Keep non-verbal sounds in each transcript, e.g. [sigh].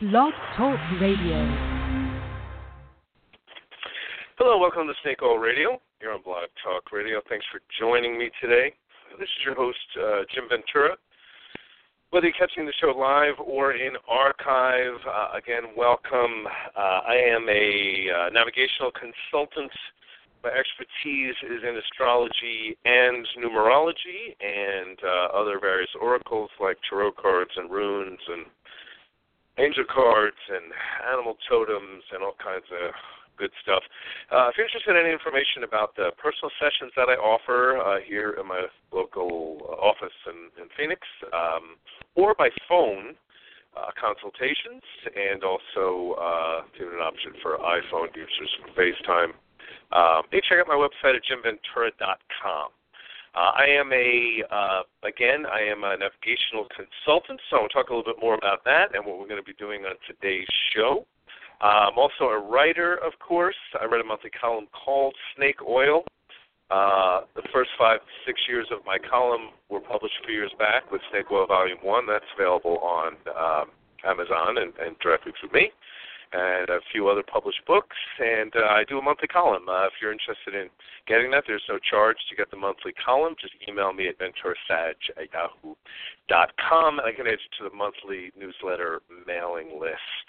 Blog Talk Radio. Hello, welcome to Snake Oil Radio. You're on Blog Talk Radio. Thanks for joining me today. This is your host, uh, Jim Ventura. Whether you're catching the show live or in archive, uh, again, welcome. Uh, I am a uh, navigational consultant. My expertise is in astrology and numerology and uh, other various oracles like tarot cards and runes and angel cards and animal totems and all kinds of good stuff. Uh, if you're interested in any information about the personal sessions that I offer uh, here in my local office in, in Phoenix, um, or by phone uh, consultations, and also uh, an option for iPhone users for FaceTime, um, you check out my website at jimventura.com. Uh, I am a uh, again, I am a navigational consultant, so I'll talk a little bit more about that and what we're going to be doing on today's show. Uh, I'm also a writer, of course. I write a monthly column called Snake Oil. Uh, the first five, six years of my column were published a few years back with Snake Oil Volume One. That's available on um, Amazon and, and directly through me and a few other published books. And uh, I do a monthly column. Uh, if you're interested in getting that, there's no charge to get the monthly column. Just email me at venturasag at yahoo.com, and I can add you to the monthly newsletter mailing list.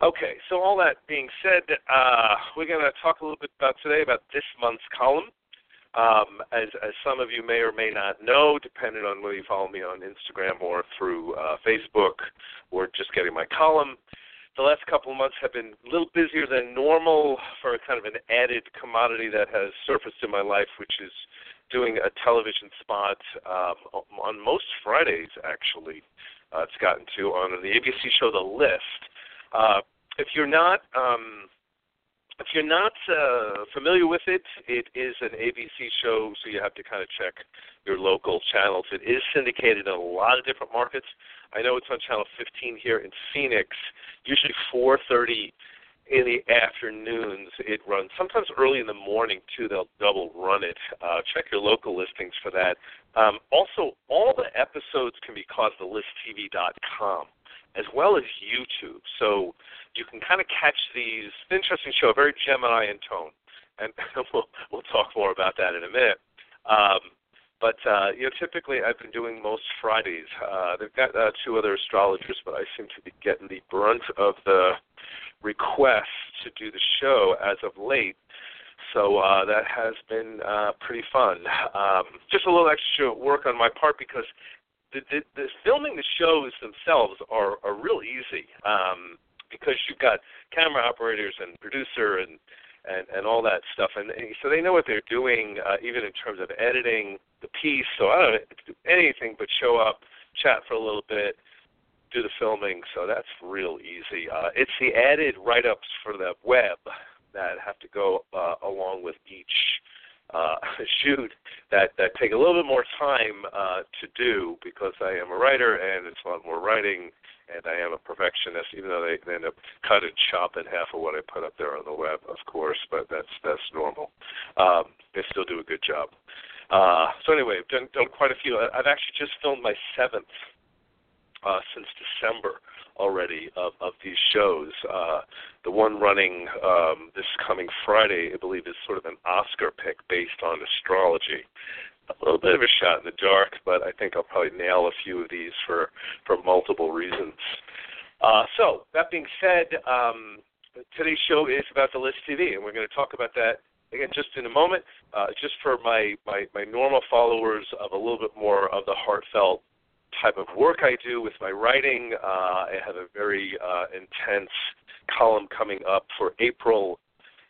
Okay, so all that being said, uh, we're going to talk a little bit about today about this month's column. Um, as, as some of you may or may not know, depending on whether you follow me on Instagram or through uh, Facebook or just getting my column, the last couple of months have been a little busier than normal for a kind of an added commodity that has surfaced in my life, which is doing a television spot um, on most Fridays, actually. Uh, it's gotten to on the ABC show The List. Uh, if you're not um, if you're not uh, familiar with it, it is an ABC show, so you have to kind of check your local channels. It is syndicated in a lot of different markets. I know it's on channel 15 here in Phoenix, usually 4:30 in the afternoons. It runs sometimes early in the morning too. They'll double run it. Uh, check your local listings for that. Um, also, all the episodes can be caught at thelisttv.com as well as YouTube. So you can kind of catch these. Interesting show, very Gemini in tone, and [laughs] we'll we'll talk more about that in a minute. Um, but uh, you know, typically I've been doing most Fridays. Uh, they've got uh, two other astrologers, but I seem to be getting the brunt of the requests to do the show as of late. So uh, that has been uh, pretty fun. Um, just a little extra work on my part because the, the, the filming the shows themselves are, are real easy. Um, because you've got camera operators and producer and and and all that stuff, and, and so they know what they're doing, uh, even in terms of editing the piece. So I don't do anything but show up, chat for a little bit, do the filming. So that's real easy. Uh, it's the added write-ups for the web that have to go uh, along with each uh, [laughs] shoot that that take a little bit more time uh, to do because I am a writer and it's a lot more writing and I am a perfectionist, even though they, they end up cut and chop in half of what I put up there on the web, of course, but that's that's normal. Um, they still do a good job. Uh, so anyway, I've done, done quite a few. I've actually just filmed my seventh uh, since December already of, of these shows. Uh, the one running um, this coming Friday, I believe, is sort of an Oscar pick based on astrology a little bit of a shot in the dark, but I think I'll probably nail a few of these for for multiple reasons. Uh, so that being said, um, today's show is about the List TV, and we're going to talk about that again just in a moment. Uh, just for my, my my normal followers of a little bit more of the heartfelt type of work I do with my writing. Uh, I have a very uh, intense column coming up for April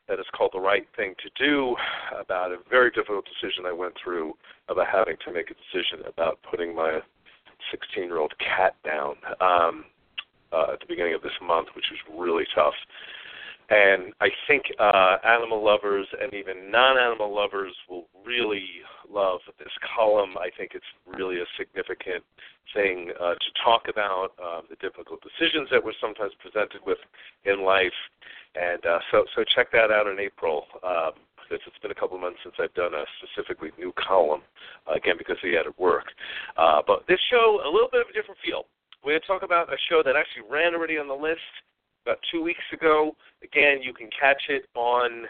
that is called The Right Thing to Do about a very difficult decision I went through about having to make a decision about putting my 16 year old cat down um, uh, at the beginning of this month, which was really tough. And I think uh, animal lovers and even non animal lovers will really love this column. I think it's really a significant thing uh, to talk about uh, the difficult decisions that we're sometimes presented with in life. And uh, so, so check that out in April. Um, because it's been a couple of months since I've done a specifically new column, uh, again because he had at work. Uh, but this show, a little bit of a different feel We're going to talk about a show that actually ran already on the list about two weeks ago. Again, you can catch it on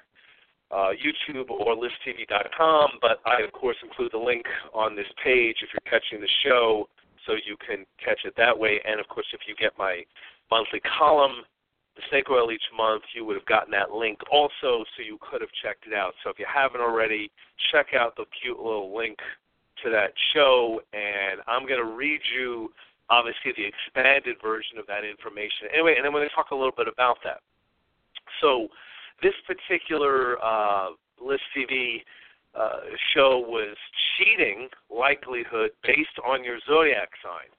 uh, YouTube or listtv.com, but I, of course, include the link on this page if you're catching the show so you can catch it that way. And, of course, if you get my monthly column, the snake oil each month, you would have gotten that link also, so you could have checked it out. So if you haven't already, check out the cute little link to that show, and I'm going to read you obviously the expanded version of that information. Anyway, and we're going to talk a little bit about that. So this particular uh, List TV uh, show was cheating likelihood based on your zodiac sign.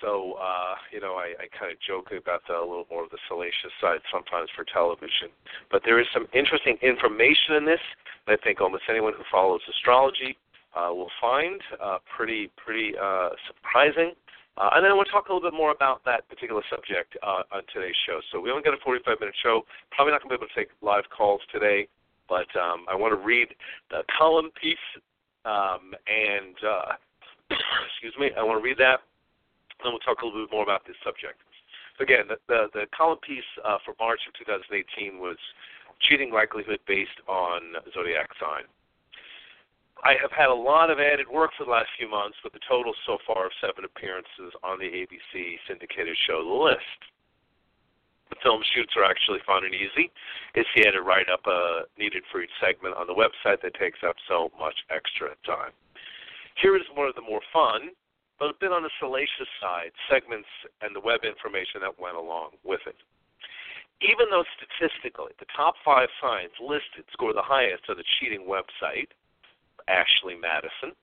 So, uh, you know, I, I kind of joke about the, a little more of the salacious side sometimes for television. But there is some interesting information in this that I think almost anyone who follows astrology uh, will find uh, pretty, pretty uh, surprising. Uh, and then I want to talk a little bit more about that particular subject uh, on today's show. So we only got a 45 minute show. Probably not going to be able to take live calls today, but um, I want to read the column piece um, and uh, [coughs] excuse me, I want to read that. Then we'll talk a little bit more about this subject. So again, the, the, the column piece uh, for March of 2018 was cheating likelihood based on zodiac sign. I have had a lot of added work for the last few months, with a total so far of seven appearances on the ABC syndicated show The List. The film shoots are actually fun and easy. It's the added write up uh, needed for each segment on the website that takes up so much extra time. Here is one of the more fun, but a bit on the salacious side, segments and the web information that went along with it. Even though statistically the top five signs listed score the highest on the cheating website, Ashley Madison.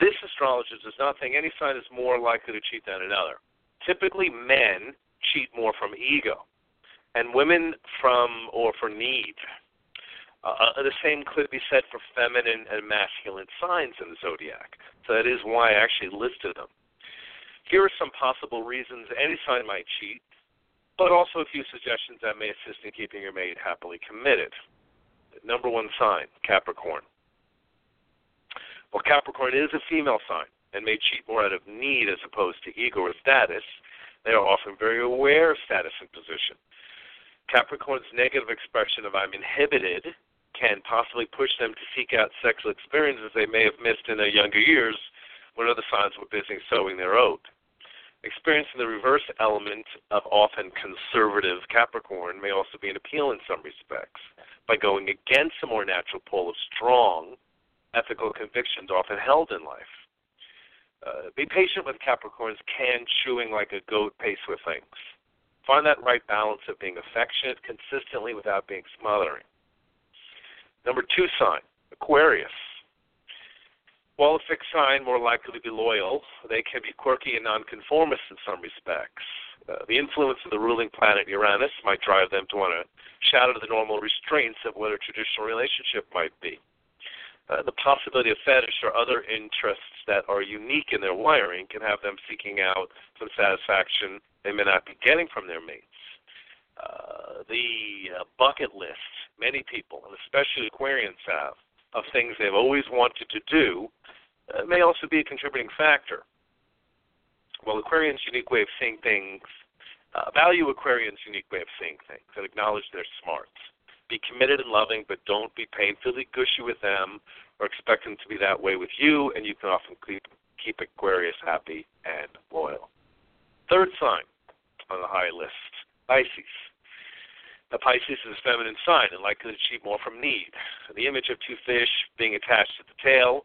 This astrologer does not think any sign is more likely to cheat than another. Typically, men cheat more from ego, and women from or for need. Uh, uh, the same could be said for feminine and masculine signs in the zodiac. So that is why I actually listed them. Here are some possible reasons any sign might cheat, but also a few suggestions that may assist in keeping your mate happily committed. Number one sign, Capricorn. While Capricorn is a female sign and may cheat more out of need as opposed to ego or status, they are often very aware of status and position. Capricorn's negative expression of I'm inhibited can possibly push them to seek out sexual experiences they may have missed in their younger years when other signs were busy sowing their oat. Experiencing the reverse element of often conservative Capricorn may also be an appeal in some respects by going against the more natural pull of strong, ethical convictions often held in life. Uh, be patient with Capricorns can chewing like a goat pace with things. Find that right balance of being affectionate consistently without being smothering. Number two sign, Aquarius. While a fixed sign more likely to be loyal, they can be quirky and nonconformist in some respects. Uh, the influence of the ruling planet Uranus might drive them to want to shatter the normal restraints of what a traditional relationship might be. Uh, the possibility of fetish or other interests that are unique in their wiring can have them seeking out some satisfaction they may not be getting from their mates. Uh, the uh, bucket list many people, and especially Aquarians, have of things they've always wanted to do uh, may also be a contributing factor. Well, Aquarians' unique way of seeing things, uh, value Aquarians' unique way of seeing things and acknowledge their smarts. Be committed and loving, but don't be painfully gushy with them or expect them to be that way with you, and you can often keep, keep Aquarius happy and loyal. Third sign on the high list Pisces. The Pisces is a feminine sign and likely to achieve more from need. The image of two fish being attached at the tail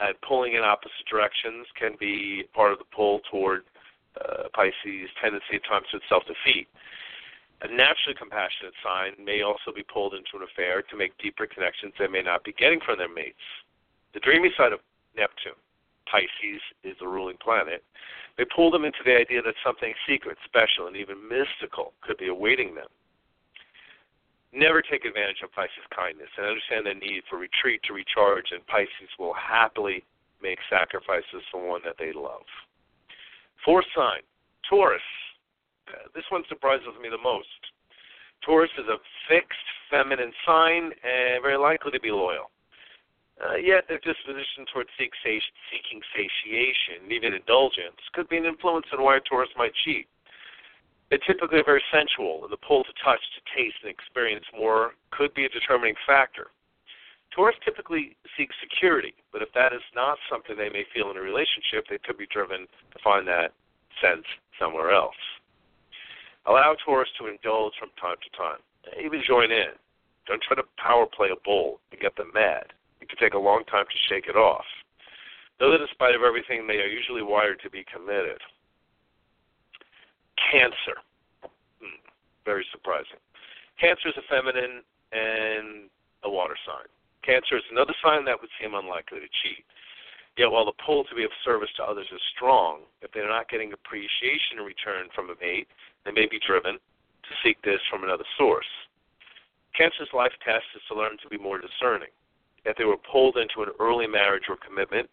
and pulling in opposite directions can be part of the pull toward uh, Pisces' tendency at times to self defeat. A naturally compassionate sign may also be pulled into an affair to make deeper connections they may not be getting from their mates. The dreamy side of Neptune, Pisces is the ruling planet, may pull them into the idea that something secret, special, and even mystical could be awaiting them. Never take advantage of Pisces' kindness and understand the need for retreat to recharge, and Pisces will happily make sacrifices for one that they love. Fourth sign, Taurus this one surprises me the most. Taurus is a fixed feminine sign and very likely to be loyal. Uh, yet their disposition towards seeking satiation, even indulgence, could be an influence on why a Taurus might cheat. They're typically very sensual, and the pull to touch, to taste, and experience more could be a determining factor. Taurus typically seek security, but if that is not something they may feel in a relationship, they could be driven to find that sense somewhere else. Allow Taurus to indulge from time to time. Even join in. Don't try to power play a bull and get them mad. It can take a long time to shake it off. Know that in spite of everything, they are usually wired to be committed. Cancer. Hmm, very surprising. Cancer is a feminine and a water sign. Cancer is another sign that would seem unlikely to cheat. Yet, while the pull to be of service to others is strong, if they're not getting appreciation in return from a mate, they may be driven to seek this from another source. Cancer's life test is to learn to be more discerning. If they were pulled into an early marriage or commitment,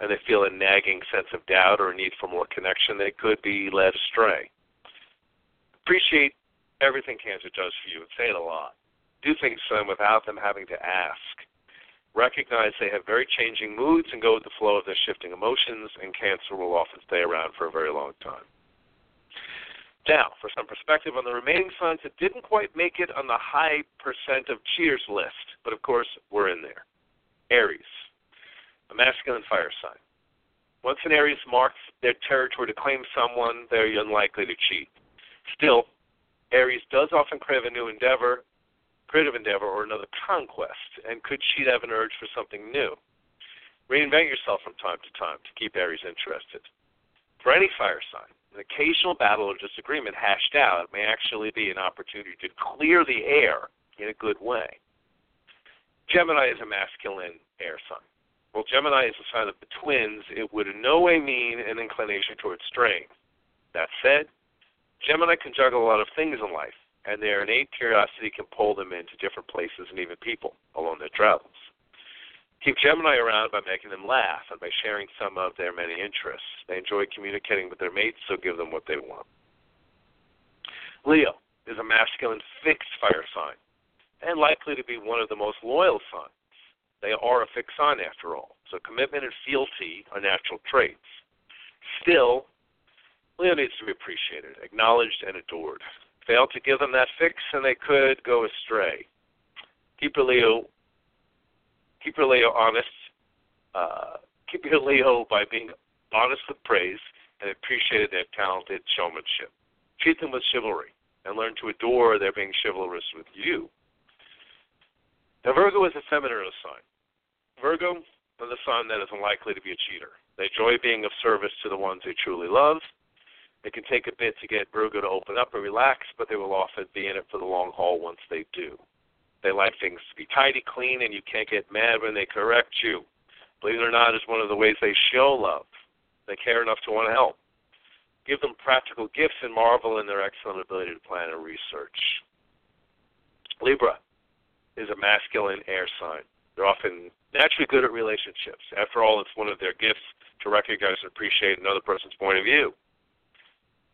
and they feel a nagging sense of doubt or a need for more connection, they could be led astray appreciate everything cancer does for you and say it a lot. Do things for them without them having to ask. Recognize they have very changing moods and go with the flow of their shifting emotions, and cancer will often stay around for a very long time. Now, for some perspective on the remaining signs that didn't quite make it on the high percent of cheers list, but of course, we're in there. Aries, a masculine fire sign. Once an Aries marks their territory to claim someone, they're unlikely to cheat. Still, Aries does often crave a new endeavor, creative endeavor, or another conquest, and could cheat have an urge for something new. Reinvent yourself from time to time to keep Aries interested. For any fire sign, an occasional battle or disagreement hashed out may actually be an opportunity to clear the air in a good way. Gemini is a masculine air sign. While Gemini is a sign of the twins, it would in no way mean an inclination towards strength. That said, Gemini can juggle a lot of things in life, and their innate curiosity can pull them into different places and even people along their travels. Keep Gemini around by making them laugh and by sharing some of their many interests. They enjoy communicating with their mates, so give them what they want. Leo is a masculine fixed fire sign and likely to be one of the most loyal signs. They are a fixed sign after all, so commitment and fealty are natural traits. Still, Leo needs to be appreciated, acknowledged, and adored. Fail to give them that fix, and they could go astray. Keep a Leo, keep your Leo honest. Uh, keep your Leo by being honest with praise and appreciate their talented showmanship. Treat them with chivalry and learn to adore their being chivalrous with you. Now, Virgo is a feminine sign. Virgo is a sign that is unlikely to be a cheater. They enjoy being of service to the ones they truly love it can take a bit to get Virgo to open up and relax, but they will often be in it for the long haul once they do. They like things to be tidy, clean, and you can't get mad when they correct you. Believe it or not, is one of the ways they show love. They care enough to want to help. Give them practical gifts and marvel in their excellent ability to plan and research. Libra is a masculine air sign. They're often naturally good at relationships. After all, it's one of their gifts to recognize and appreciate another person's point of view.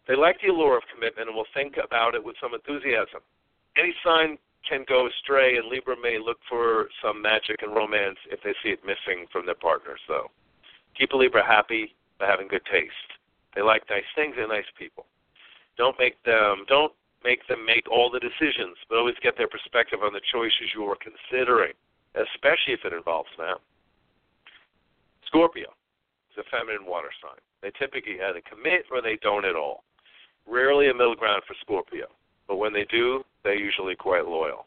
They like the allure of commitment and will think about it with some enthusiasm. Any sign can go astray, and Libra may look for some magic and romance if they see it missing from their partners, though. Keep a Libra happy by having good taste. They like nice things and nice people. Don't make them don't make them make all the decisions, but always get their perspective on the choices you are considering, especially if it involves them. Scorpio is a feminine water sign. They typically either commit or they don't at all. Rarely a middle ground for Scorpio, but when they do, they're usually quite loyal.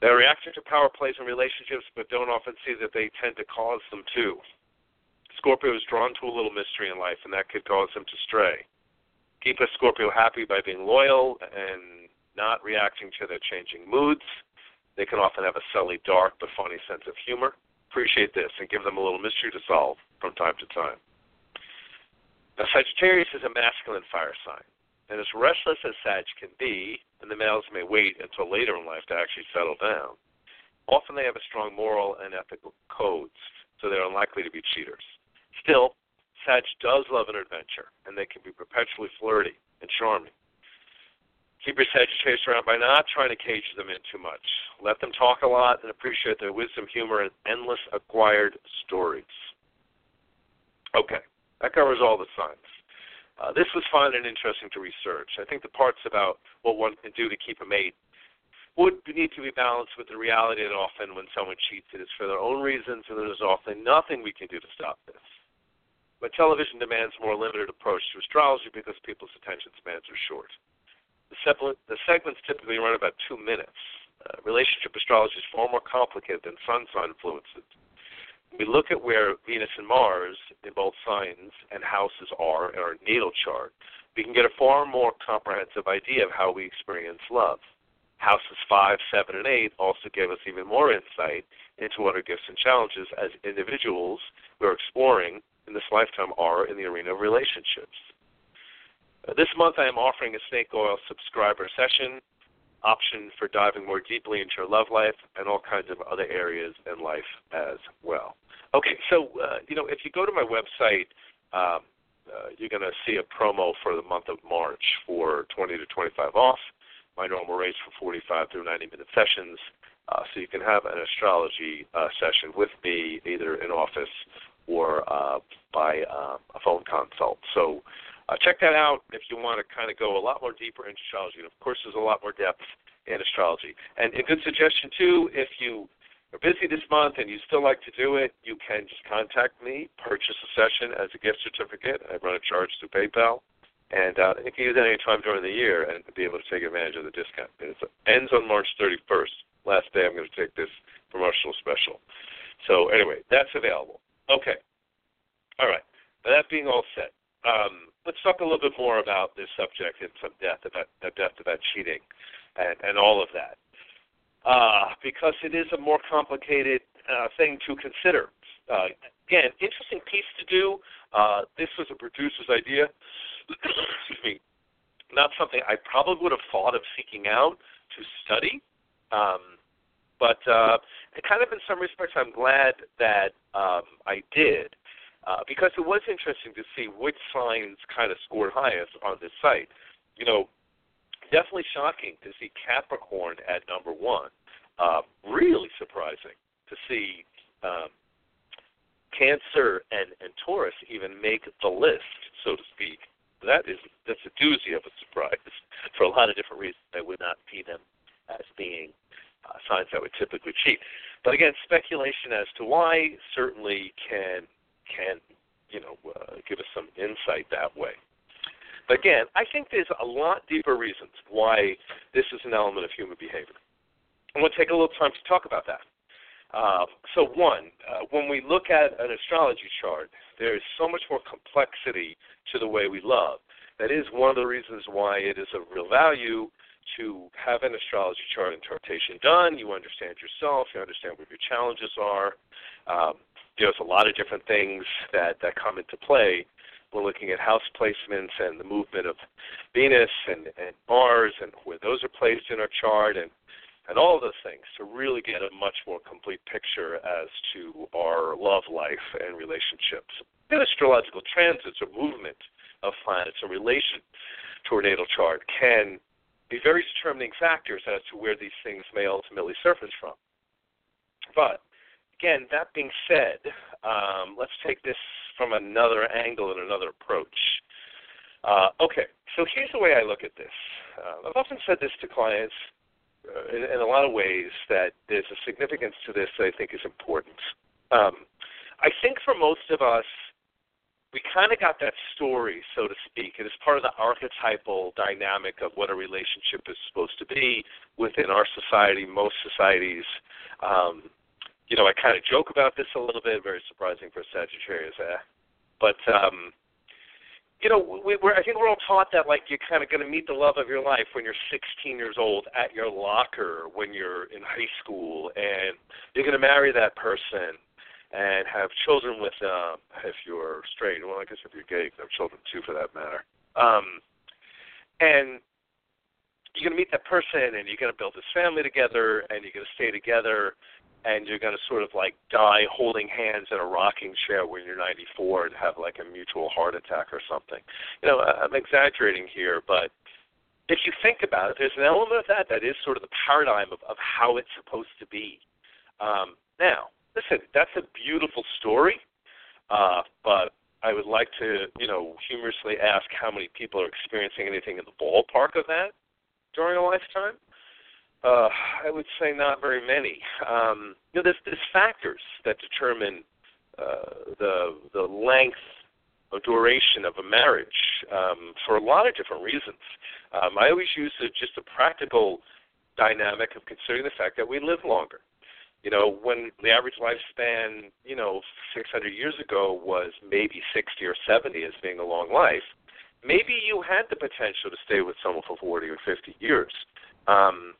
They're reacting to power plays in relationships, but don't often see that they tend to cause them to. Scorpio is drawn to a little mystery in life, and that could cause them to stray. Keep a Scorpio happy by being loyal and not reacting to their changing moods. They can often have a subtly dark but funny sense of humor. Appreciate this and give them a little mystery to solve from time to time. Now, Sagittarius is a masculine fire sign, and as restless as Sag can be, and the males may wait until later in life to actually settle down, often they have a strong moral and ethical codes, so they're unlikely to be cheaters. Still, Sag does love an adventure, and they can be perpetually flirty and charming. Keep your Sagittarius around by not trying to cage them in too much. let them talk a lot, and appreciate their wisdom, humor, and endless acquired stories. Okay, that covers all the signs. Uh, this was fun and interesting to research. I think the parts about what one can do to keep a mate would need to be balanced with the reality that often when someone cheats, it is for their own reasons, and there's often nothing we can do to stop this. But television demands a more limited approach to astrology because people's attention spans are short. The, segment, the segments typically run about two minutes. Uh, relationship astrology is far more complicated than sun sign influences we look at where Venus and Mars in both signs and houses are in our natal chart, we can get a far more comprehensive idea of how we experience love. Houses 5, 7, and 8 also give us even more insight into what our gifts and challenges as individuals we're exploring in this lifetime are in the arena of relationships. Uh, this month I am offering a snake oil subscriber session option for diving more deeply into your love life and all kinds of other areas in life as well. Okay, so uh, you know if you go to my website, um, uh, you're going to see a promo for the month of March for 20 to 25 off. My normal rates for 45 through 90 minute sessions, uh, so you can have an astrology uh, session with me either in office or uh, by uh, a phone consult. So uh, check that out if you want to kind of go a lot more deeper into astrology. And of course, there's a lot more depth in astrology. And a good suggestion too, if you are busy this month and you still like to do it, you can just contact me, purchase a session as a gift certificate. I run a charge through PayPal. And uh, you can use it any time during the year and be able to take advantage of the discount. It ends on March 31st. Last day I'm going to take this promotional special. So anyway, that's available. Okay. All right. Now that being all said, um, let's talk a little bit more about this subject in some depth about depth about cheating and, and all of that, uh, because it is a more complicated uh, thing to consider. Uh, again, interesting piece to do. Uh, this was a producer's idea. [coughs] Excuse me. Not something I probably would have thought of seeking out to study. Um, but uh, kind of in some respects, I'm glad that um, I did uh, because it was interesting to see which signs kind of scored highest on this site. You know, definitely shocking to see Capricorn at number one. Uh, really surprising to see um, Cancer and, and Taurus even make the list, so to speak. That is that's a doozy of a surprise [laughs] for a lot of different reasons. I would not see them as being uh, signs that would typically cheat. But again, speculation as to why certainly can can you know uh, give us some insight that way. But again, I think there's a lot deeper reasons why this is an element of human behavior. I'm going to take a little time to talk about that. Uh, so, one, uh, when we look at an astrology chart, there is so much more complexity to the way we love. That is one of the reasons why it is of real value to have an astrology chart interpretation done. You understand yourself, you understand what your challenges are. Um, there's a lot of different things that that come into play. We're looking at house placements and the movement of Venus and, and Mars and where those are placed in our chart and and all those things to really get a much more complete picture as to our love life and relationships. And astrological transits or movement of planets in relation to our natal chart can be very determining factors as to where these things may ultimately surface from. But again, that being said, um, let's take this from another angle and another approach. Uh, okay, so here's the way I look at this. Uh, I've often said this to clients in, in, a lot of ways that there's a significance to this that I think is important. Um, I think for most of us, we kind of got that story, so to speak. It is part of the archetypal dynamic of what a relationship is supposed to be within our society, most societies. Um, you know, I kind of joke about this a little bit. Very surprising for Sagittarius, eh? But um, you know, we, we're I think we're all taught that like you're kind of going to meet the love of your life when you're 16 years old at your locker when you're in high school, and you're going to marry that person and have children with them if you're straight. Well, I guess if you're gay, you can have children too, for that matter. Um, and you're going to meet that person, and you're going to build this family together, and you're going to stay together, and you're going to sort of like die holding hands in a rocking chair when you're 94 and have like a mutual heart attack or something. You know, I'm exaggerating here, but if you think about it, there's an element of that that is sort of the paradigm of, of how it's supposed to be. Um, now, listen, that's a beautiful story, uh, but I would like to, you know, humorously ask how many people are experiencing anything in the ballpark of that during a lifetime. Uh, I would say not very many. Um, you know, there's, there's factors that determine uh, the the length or duration of a marriage um, for a lot of different reasons. Um, I always use a, just a practical dynamic of considering the fact that we live longer. You know, when the average lifespan, you know, 600 years ago was maybe 60 or 70 as being a long life, maybe you had the potential to stay with someone for 40 or 50 years. Um,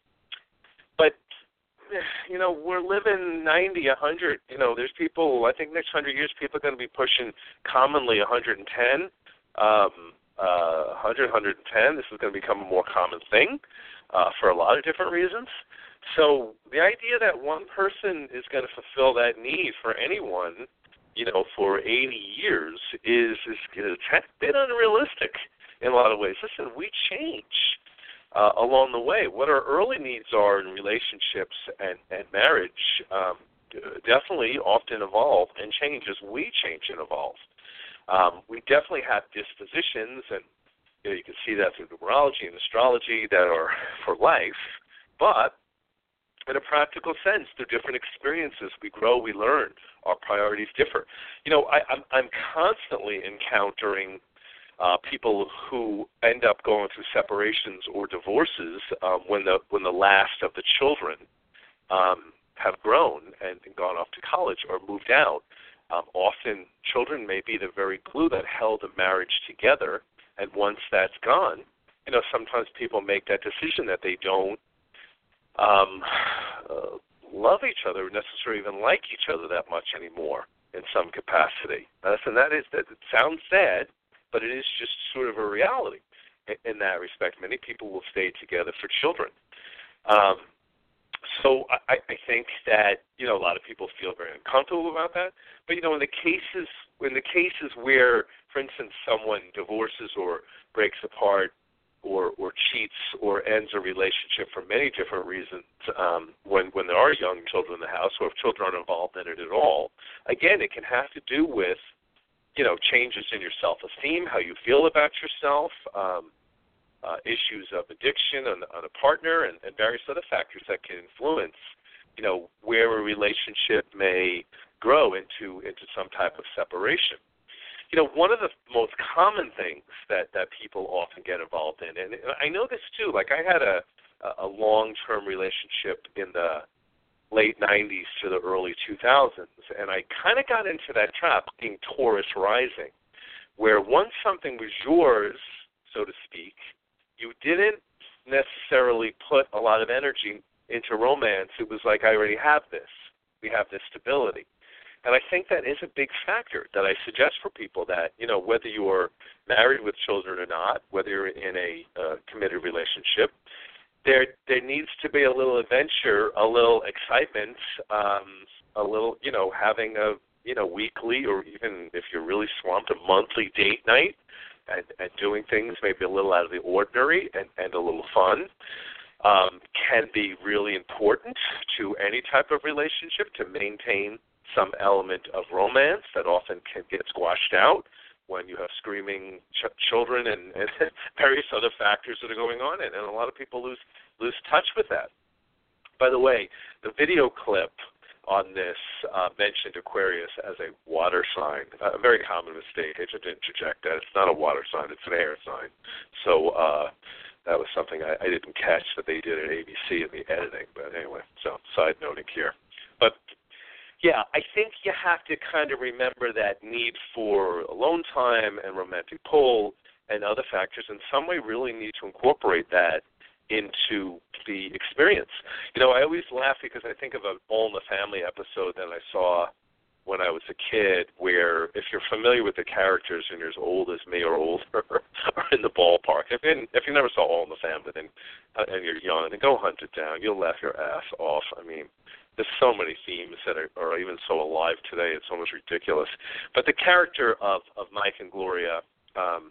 [sighs] you know, we're living 90, 100. You know, there's people. I think next 100 years, people are going to be pushing commonly 110, um, uh, 100, 110. This is going to become a more common thing uh, for a lot of different reasons. So the idea that one person is going to fulfill that need for anyone, you know, for 80 years is is, is a bit unrealistic in a lot of ways. Listen, we change uh, along the way. What our early needs are in relationships and, and marriage um, definitely often evolve and change as we change and evolve. Um, we definitely have dispositions, and you, know, you can see that through numerology and astrology that are [laughs] for life, but in a practical sense, through different experiences, we grow, we learn. Our priorities differ. You know, I, I'm, I'm constantly encountering uh, people who end up going through separations or divorces um, when the when the last of the children um, have grown and, gone off to college or moved out. Um, often, children may be the very glue that held a marriage together, and once that's gone, you know, sometimes people make that decision that they don't um, uh, love each other, necessarily even like each other that much anymore in some capacity. And that is that it sounds sad, but it is just sort of a reality in, in that respect. Many people will stay together for children. Um, so I, I think that you know a lot of people feel very uncomfortable about that. But you know, in the cases in the cases where, for instance, someone divorces or breaks apart or or cheats or ends a relationship for many different reasons um, when when there are young children in the house or if children aren't involved in it at all. Again, it can have to do with you know changes in your self-esteem, how you feel about yourself, um, uh, issues of addiction on, on a partner, and, and various other factors that can influence you know where a relationship may grow into into some type of separation. You know, one of the most common things that that people often get involved in, and I know this too. Like I had a a long-term relationship in the late 90s to the early 2000s. And I kind of got into that trap being Taurus rising, where once something was yours, so to speak, you didn't necessarily put a lot of energy into romance. It was like, I already have this. We have this stability. And I think that is a big factor that I suggest for people that, you know, whether you're married with children or not, whether you're in a uh, committed relationship, there there needs to be a little adventure, a little excitement, um, a little you know having a you know weekly or even if you're really swamped a monthly date night and, and doing things maybe a little out of the ordinary and, and a little fun um, can be really important to any type of relationship to maintain some element of romance that often can get squashed out when you have screaming ch- children and, and [laughs] various other factors that are going on, and, and a lot of people lose lose touch with that. By the way, the video clip on this uh, mentioned Aquarius as a water sign, a very common mistake. I should interject that it's not a water sign; it's an air sign. So uh, that was something I, I didn't catch that they did at ABC in the editing. But anyway, so side noting here. Yeah, I think you have to kind of remember that need for alone time and romantic pull and other factors in some way really need to incorporate that into the experience. You know, I always laugh because I think of an All in the Family episode that I saw when I was a kid where if you're familiar with the characters and you're as old as me or older [laughs] are in the ballpark. If you, if you never saw All in the Family then uh, and you're young, then go hunt it down. You'll laugh your ass off. I mean, there's so many themes that are, are even so alive today. It's almost ridiculous. But the character of of Mike and Gloria, um,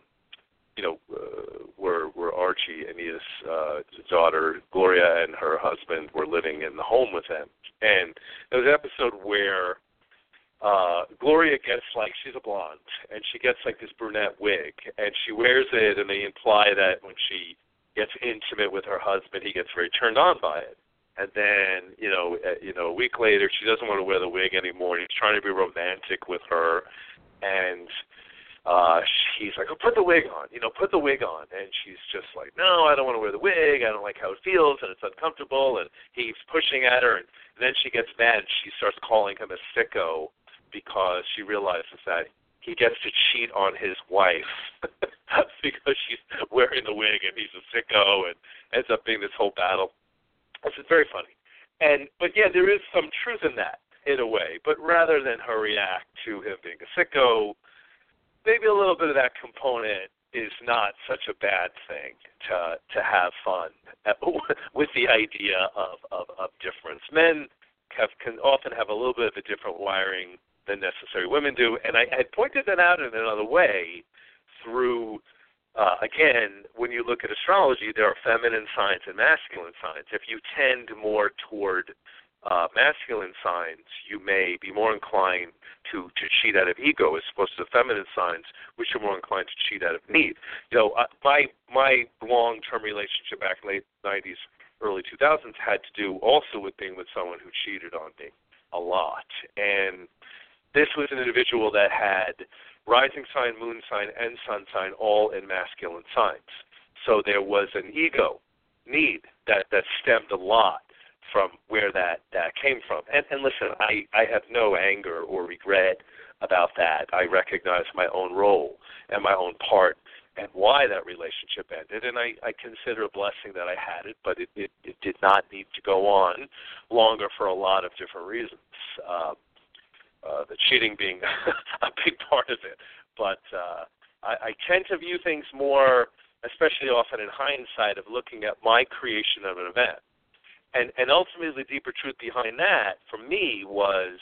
you know, uh, where where Archie, and Edith's uh, daughter, Gloria, and her husband were living in the home with them, and there was an episode where uh Gloria gets like she's a blonde and she gets like this brunette wig and she wears it and they imply that when she gets intimate with her husband he gets very turned on by it. And then you know uh, you know a week later she doesn't want to wear the wig anymore he's trying to be romantic with her and uh she's like oh put the wig on you know put the wig on and she's just like no i don't want to wear the wig i don't like how it feels and it's uncomfortable and he's pushing at her and then she gets mad and she starts calling him a sicko because she realizes that he gets to cheat on his wife [laughs] because she's wearing the wig and he's a sicko and ends up being this whole battle. It's very funny. And but yeah there is some truth in that in a way. But rather than her react to him being a sicko maybe a little bit of that component is not such a bad thing to to have fun [laughs] with the idea of of, of difference. Men have can often have a little bit of a different wiring than necessary women do, and I had pointed that out in another way through. Uh, again, when you look at astrology, there are feminine signs and masculine signs. If you tend more toward uh, masculine signs, you may be more inclined to to cheat out of ego, as opposed to the feminine signs, which are more inclined to cheat out of need. You know, uh, my my long term relationship back in late '90s, early 2000s had to do also with being with someone who cheated on me a lot, and this was an individual that had rising sign, moon sign, and sun sign all in masculine signs. So there was an ego need that that stemmed a lot from where that that came from. And, and listen, I I have no anger or regret about that. I recognize my own role and my own part and why that relationship ended. And I, I consider a blessing that I had it, but it, it, it did not need to go on longer for a lot of different reasons. Um, uh, the cheating being [laughs] a big part of it. But uh, I, I tend to view things more, especially often in hindsight, of looking at my creation of an event and and ultimately the deeper truth behind that for me was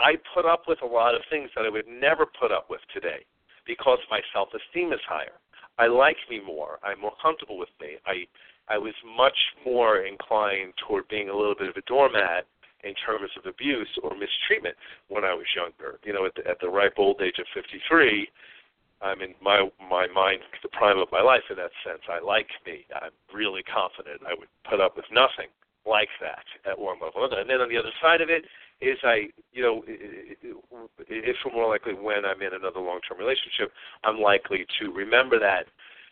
I put up with a lot of things that I would never put up with today because my self esteem is higher. I like me more. I'm more comfortable with me. I I was much more inclined toward being a little bit of a doormat in terms of abuse or mistreatment when I was younger. You know, at the, at the ripe old age of 53, I'm in my my mind the prime of my life in that sense. I like me. I'm really confident. I would put up with nothing like that at one level. And then on the other side of it is I, you know, if more likely when I'm in another long-term relationship, I'm likely to remember that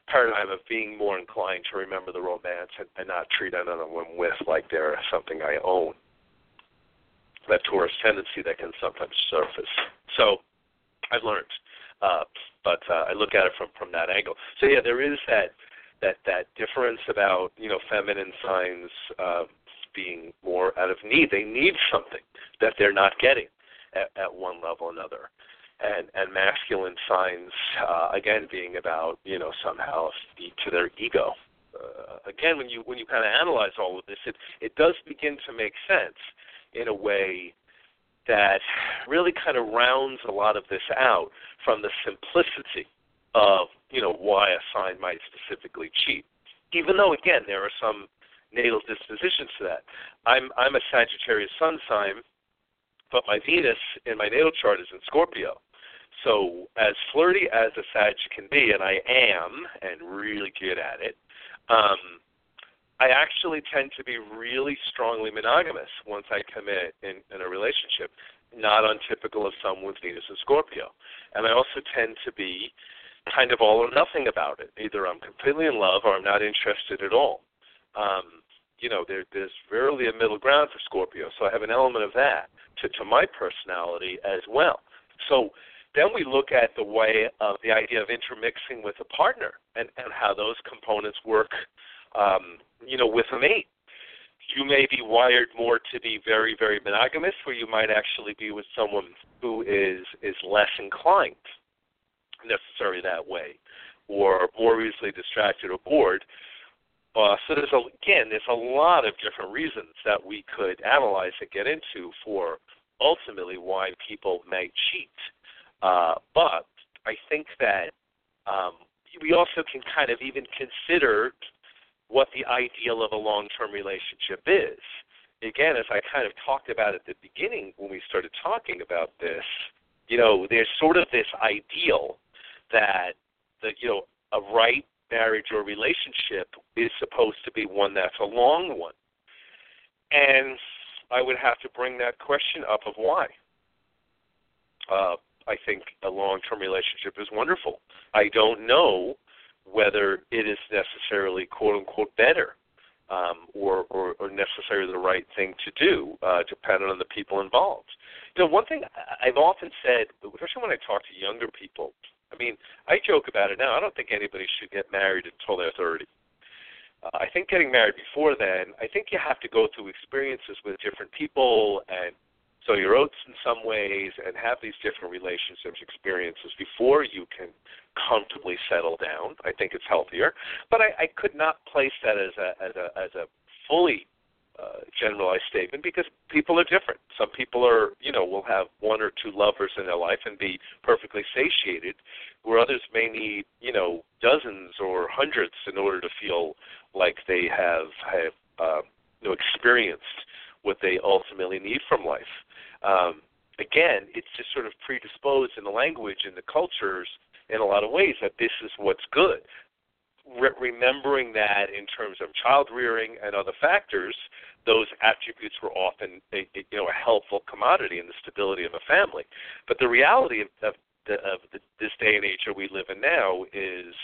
paradigm of being more inclined to remember the romance and, and not treat another one with like they're something I own. That Taurus tendency that can sometimes surface. So I've learned, uh, but uh, I look at it from from that angle. So yeah, there is that that that difference about you know feminine signs. Uh, being more out of need. They need something that they're not getting at, at one level or another. And and masculine signs uh, again being about you know somehow to their ego. Uh, again, when you when you kind of analyze all of this, it it does begin to make sense in a way that really kind of rounds a lot of this out from the simplicity of you know why a sign might specifically cheat. Even though again there are some natal dispositions to that. I'm I'm a Sagittarius sun sign, but my Venus in my natal chart is in Scorpio. So as flirty as a Sag can be, and I am, and really good at it, um, I actually tend to be really strongly monogamous once I commit in, in a relationship, not untypical of someone with Venus and Scorpio. And I also tend to be kind of all or nothing about it. Either I'm completely in love or I'm not interested at all. Um, you know, there, there's rarely a middle ground for Scorpio. So I have an element of that to, to my personality as well. So then we look at the way of the idea of intermixing with a partner and, and how those components work, um, you know, with a mate. You may be wired more to be very, very monogamous, where you might actually be with someone who is is less inclined necessarily that way, or more easily distracted or bored. Uh, so there's a, again, there's a lot of different reasons that we could analyze and get into for ultimately why people may cheat. Uh, but I think that um, we also can kind of even consider what the ideal of a long-term relationship is. Again, as I kind of talked about at the beginning when we started talking about this, you know, there's sort of this ideal that the you know a right marriage or relationship is supposed to be one that's a long one. And I would have to bring that question up of why. Uh, I think a long-term relationship is wonderful. I don't know whether it is necessarily "quote unquote" better um, or, or, or necessarily the right thing to do, uh, depending on the people involved. You know, one thing I've often said, especially when I talk to younger people, I mean, I joke about it now. I don't think anybody should get married until they're 30. Uh, I think getting married before then, I think you have to go through experiences with different people and sow your oats in some ways and have these different relationships experiences before you can comfortably settle down. I think it's healthier, but I, I could not place that as a as a as a fully uh, generalized statement because people are different. Some people are, you know, will have one or two lovers in their life and be perfectly satiated, where others may need, you know, dozens or hundreds in order to feel like they have have uh, you know experienced what they ultimately need from life. Um, again, it's just sort of predisposed in the language and the cultures in a lot of ways that this is what's good re- remembering that in terms of child rearing and other factors, those attributes were often a, a, you know a helpful commodity in the stability of a family. But the reality of, of, the, of the, this day and age that we live in now is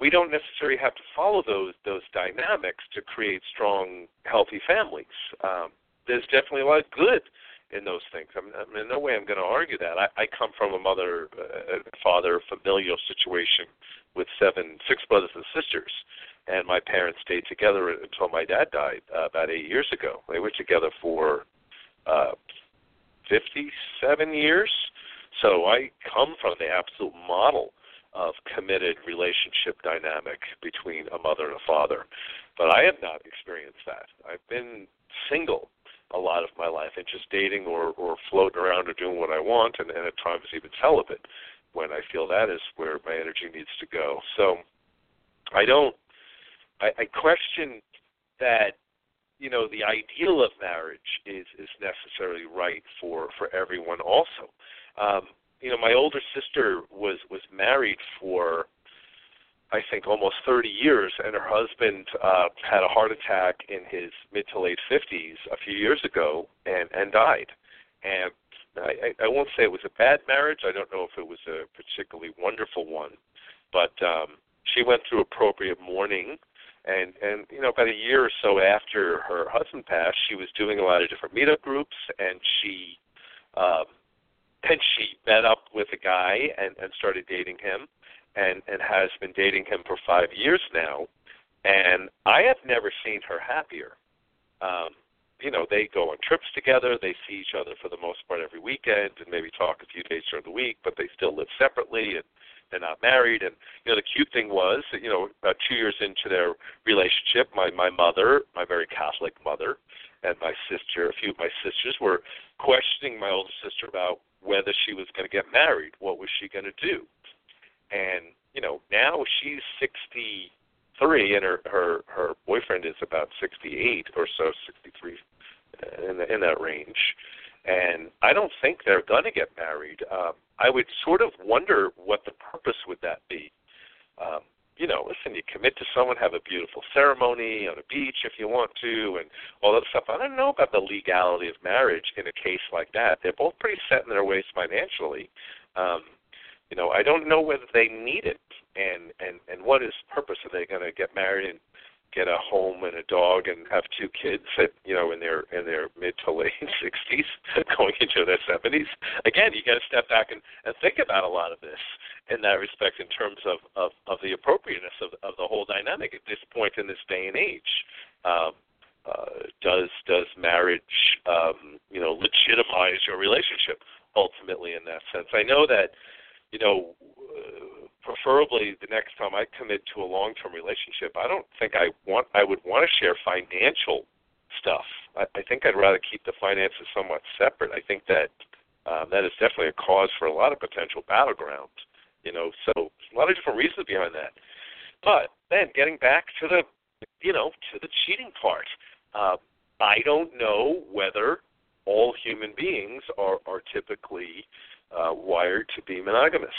we don't necessarily have to follow those those dynamics to create strong, healthy families. Um, there's definitely a lot of good in those things. I mean, I mean in no way I'm going to argue that. I, I come from a mother, uh, father, familial situation with seven, six brothers and sisters, and my parents stayed together until my dad died uh, about eight years ago. They were together for uh, 57 years. So I come from the absolute model of committed relationship dynamic between a mother and a father. But I have not experienced that. I've been single a lot of my life and just dating or, or floating around or doing what I want and, and at times even celibate when I feel that is where my energy needs to go. So I don't I, I question that you know the ideal of marriage is is necessarily right for for everyone also um you know my older sister was was married for I think almost 30 years, and her husband uh, had a heart attack in his mid to late 50s a few years ago, and and died. And I, I won't say it was a bad marriage. I don't know if it was a particularly wonderful one, but um, she went through appropriate mourning. And and you know, about a year or so after her husband passed, she was doing a lot of different meetup groups, and she um, and she met up with a guy and and started dating him, and and has been dating him for five years now. And I have never seen her happier. Um, you know, they go on trips together. They see each other for the most part every weekend, and maybe talk a few days during the week. But they still live separately, and they're not married. And you know, the cute thing was, that, you know, about two years into their relationship, my my mother, my very Catholic mother, and my sister, a few of my sisters were questioning my older sister about whether she was going to get married. What was she going to do? And you know, now she's sixty three, and her her her boyfriend is about sixty eight or so, sixty three, uh, in the, in that range. And I don't think they're going to get married. Um, I would sort of wonder what the purpose would that be. Um, you know, listen, you commit to someone, have a beautiful ceremony on a beach if you want to, and all that stuff. I don't know about the legality of marriage in a case like that. They're both pretty set in their ways financially. Um, you know, I don't know whether they need it and and and what is the purpose? Are they going to get married and get a home and a dog and have two kids at you know in their in their mid to late [laughs] sixties, going into their seventies? Again, you got to step back and, and think about a lot of this in that respect in terms of of, of the appropriateness of of the whole dynamic at this point in this day and age. Um, uh, does does marriage um, you know legitimize your relationship ultimately in that sense? I know that you know. Preferably the next time I commit to a long-term relationship, I don't think I want I would want to share financial stuff. I, I think I'd rather keep the finances somewhat separate. I think that um, that is definitely a cause for a lot of potential battlegrounds You know, so a lot of different reasons behind that. But then getting back to the, you know, to the cheating part, uh, I don't know whether all human beings are are typically uh, wired to be monogamous.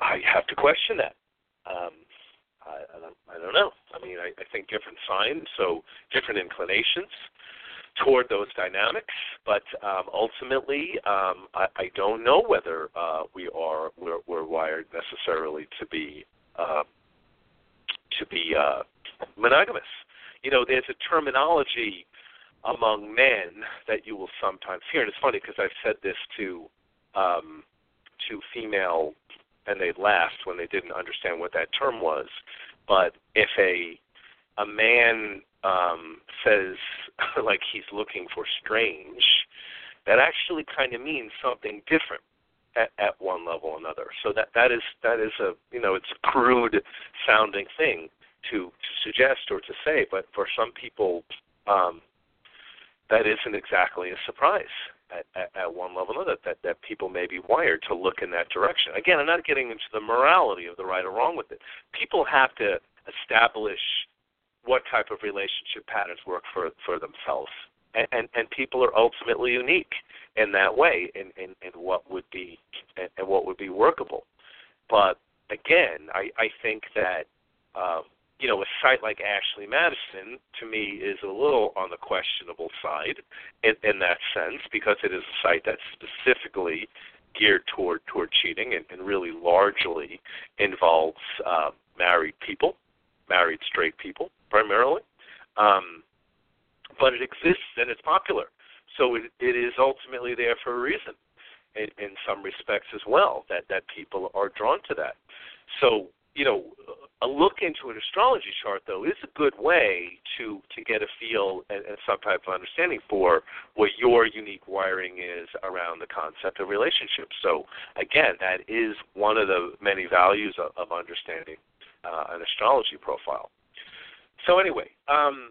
I have to question that. Um, I, I, don't, I don't know. I mean, I, I think different signs, so different inclinations toward those dynamics. But um, ultimately, um, I, I don't know whether uh, we are we're, we're wired necessarily to be uh, to be uh, monogamous. You know, there's a terminology among men that you will sometimes hear, and it's funny because I've said this to um, to female, and they laughed when they didn't understand what that term was. But if a a man um, says [laughs] like he's looking for strange, that actually kind of means something different at, at one level or another. So that that is that is a you know it's a crude sounding thing to, to suggest or to say, but for some people, um, that isn't exactly a surprise at, at, at one level or another. That that people may be wired to look in that direction. Again, I'm not getting into the morality of the right or wrong with it. People have to establish what type of relationship patterns work for for themselves, and and, and people are ultimately unique in that way, in in, in what would be and, and what would be workable. But again, I I think that. Um, you know, a site like Ashley Madison to me is a little on the questionable side in, in that sense because it is a site that's specifically geared toward toward cheating and, and really largely involves uh, married people, married straight people primarily. Um, but it exists and it's popular, so it, it is ultimately there for a reason. In, in some respects as well, that that people are drawn to that. So you know, a look into an astrology chart though is a good way to to get a feel and, and some type of understanding for what your unique wiring is around the concept of relationships. So again, that is one of the many values of, of understanding uh, an astrology profile. So anyway, um,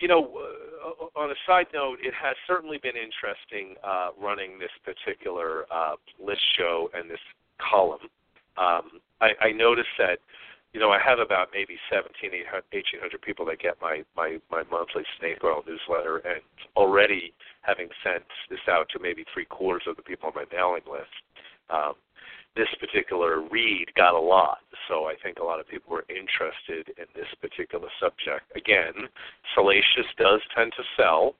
you know, uh, on a side note, it has certainly been interesting uh, running this particular uh, list show and this column. Um, I, I noticed that you know, I have about maybe 17, 1800 people that get my my my monthly Snake Oil newsletter, and already having sent this out to maybe three quarters of the people on my mailing list. Um, this particular read got a lot, so I think a lot of people were interested in this particular subject. Again, salacious does tend to sell.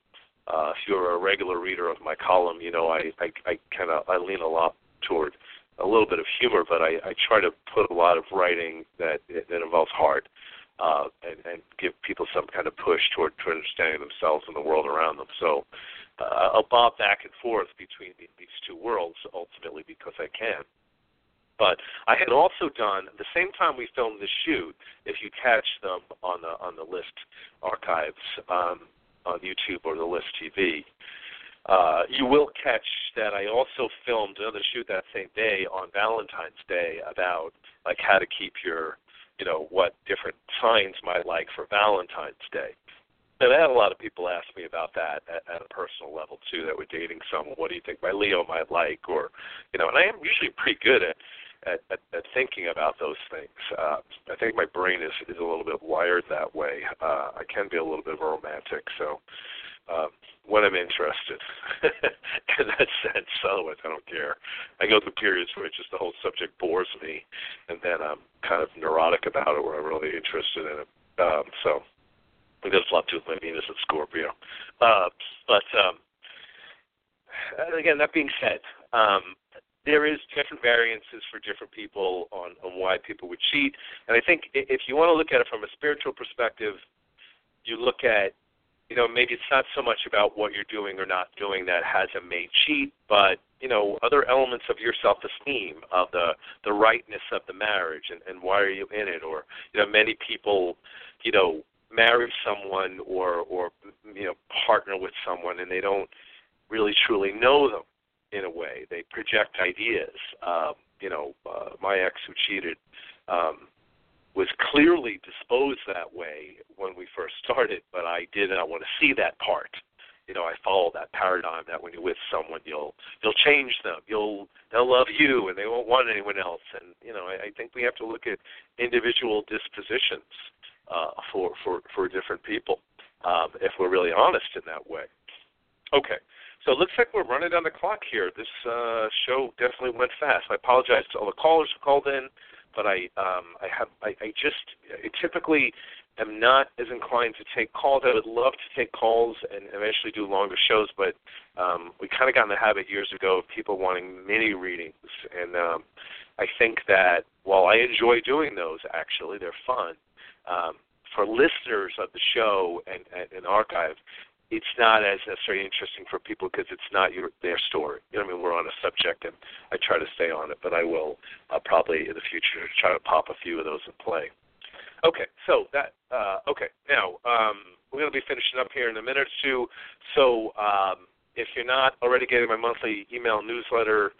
Uh, if you're a regular reader of my column, you know I I, I kind of I lean a lot toward a little bit of humor, but I, I try to put a lot of writing that that involves heart uh, and, and give people some kind of push toward, toward understanding themselves and the world around them. So uh, I'll bob back and forth between the, these two worlds ultimately because I can. But I had also done the same time we filmed the shoot. If you catch them on the on the list archives um, on YouTube or the list TV, uh, you will catch that I also filmed another shoot that same day on Valentine's Day about like how to keep your, you know, what different signs might like for Valentine's Day. And I had a lot of people ask me about that at, at a personal level too. That were dating someone. What do you think my Leo might like? Or, you know, and I am usually pretty good at at, at, at thinking about those things. Uh, I think my brain is is a little bit wired that way. Uh, I can be a little bit of a romantic, so um, when I'm interested [laughs] in that sense. Otherwise, I don't care. I go through periods where just the whole subject bores me, and then I'm kind of neurotic about it, where I'm really interested in it. Um, so I got a lot to do with my Venus and Scorpio. Uh, but um, again, that being said, um, there is different variances for different people on, on why people would cheat. And I think if you want to look at it from a spiritual perspective, you look at you know, maybe it's not so much about what you're doing or not doing that has a made cheat, but you know, other elements of your self-esteem, of the the rightness of the marriage, and, and why are you in it? Or you know, many people, you know, marry someone or or you know, partner with someone, and they don't really truly know them in a way. They project ideas. Um, you know, uh, my ex who cheated. Um, was clearly disposed that way when we first started, but I did not want to see that part. you know I follow that paradigm that when you're with someone you'll you'll change them you'll they'll love you and they won't want anyone else and you know I, I think we have to look at individual dispositions uh, for for for different people um, if we're really honest in that way. Okay. So it looks like we're running down the clock here. This uh, show definitely went fast. I apologize to all the callers who called in, but I um, I have I, I just I typically am not as inclined to take calls. I would love to take calls and eventually do longer shows, but um, we kind of got in the habit years ago of people wanting mini readings, and um, I think that while I enjoy doing those, actually they're fun. Um, for listeners of the show and, and, and archive, it's not as necessarily interesting for people because it's not your their story. You know what I mean? We're on a subject, and I try to stay on it, but I will uh, probably in the future try to pop a few of those in play. Okay, so that uh, okay. Now um, we're going to be finishing up here in a minute or two. So um, if you're not already getting my monthly email newsletter,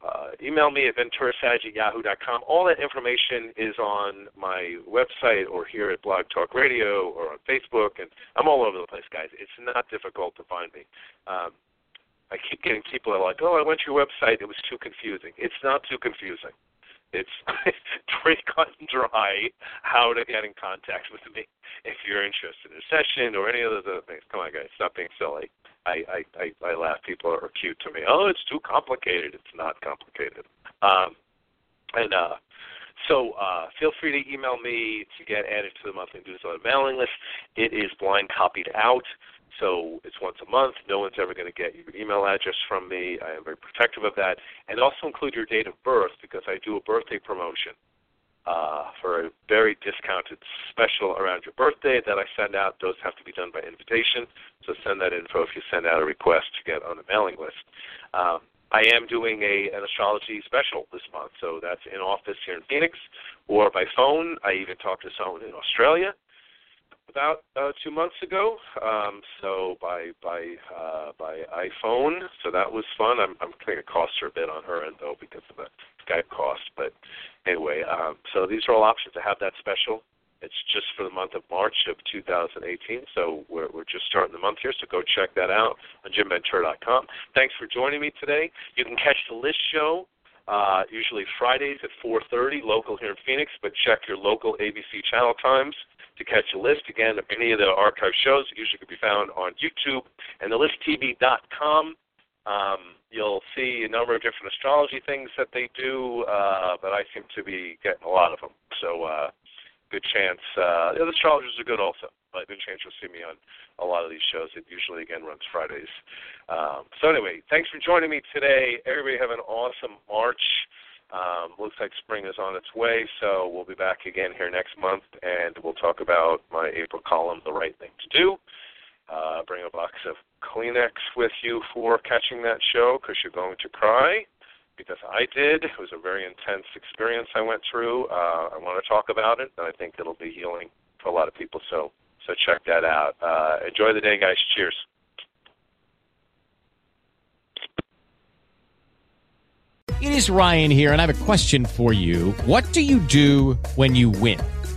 uh, email me at venturasag at yahoo.com. All that information is on my website or here at Blog Talk Radio or on Facebook, and I'm all over the place, guys. It's not difficult to find me. Um, I keep getting people that are like, "Oh, I went to your website. It was too confusing." It's not too confusing. It's [laughs] pretty cut and dry how to get in contact with me if you're interested in a session or any of those other things. Come on, guys, stop being silly. I, I, I, I laugh. People are cute to me. Oh, it's too complicated. It's not complicated. Um, and uh, so uh, feel free to email me to get added to the monthly newsletter mailing list. It is blind copied out, so it's once a month. No one's ever going to get your email address from me. I am very protective of that. And also include your date of birth because I do a birthday promotion uh, for a very discounted special around your birthday that I send out. Those have to be done by invitation, so send that info if you send out a request to get on the mailing list. Um, I am doing a an astrology special this month, so that's in office here in Phoenix or by phone. I even talked to someone in Australia about uh, two months ago. Um, so by by uh, by iPhone, so that was fun. I'm I'm thinking it costs her a bit on her end though because of the Skype cost, but anyway, um, so these are all options to have that special. It's just for the month of March of 2018, so we're, we're just starting the month here, so go check that out on jimventura.com. Thanks for joining me today. You can catch the list show uh, usually Fridays at 4.30, local here in Phoenix, but check your local ABC channel times to catch a list. Again, of any of the archive shows usually can be found on YouTube and thelisttv.com. Um, you'll see a number of different astrology things that they do, uh, but I seem to be getting a lot of them. So, uh, good chance. Uh, the other astrologers are good also, but good chance you'll see me on a lot of these shows. It usually again runs Fridays. Um, so anyway, thanks for joining me today. Everybody have an awesome March. Um, looks like spring is on its way, so we'll be back again here next month, and we'll talk about my April column, The Right Thing to Do. Uh, bring a box of Kleenex with you for catching that show because you're going to cry. Because I did. It was a very intense experience I went through. Uh, I want to talk about it, and I think it'll be healing for a lot of people. So, so check that out. Uh, enjoy the day, guys. Cheers. It is Ryan here, and I have a question for you. What do you do when you win?